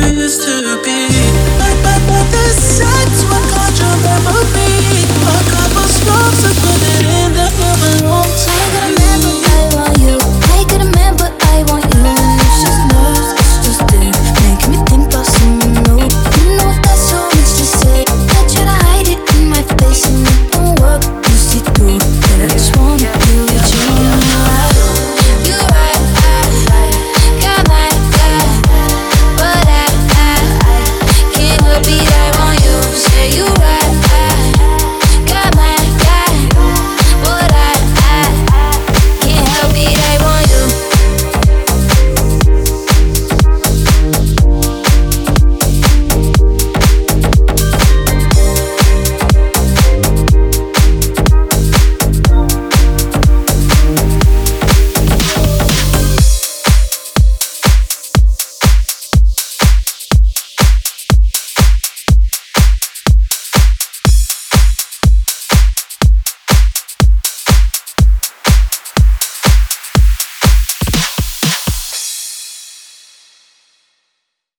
doing to be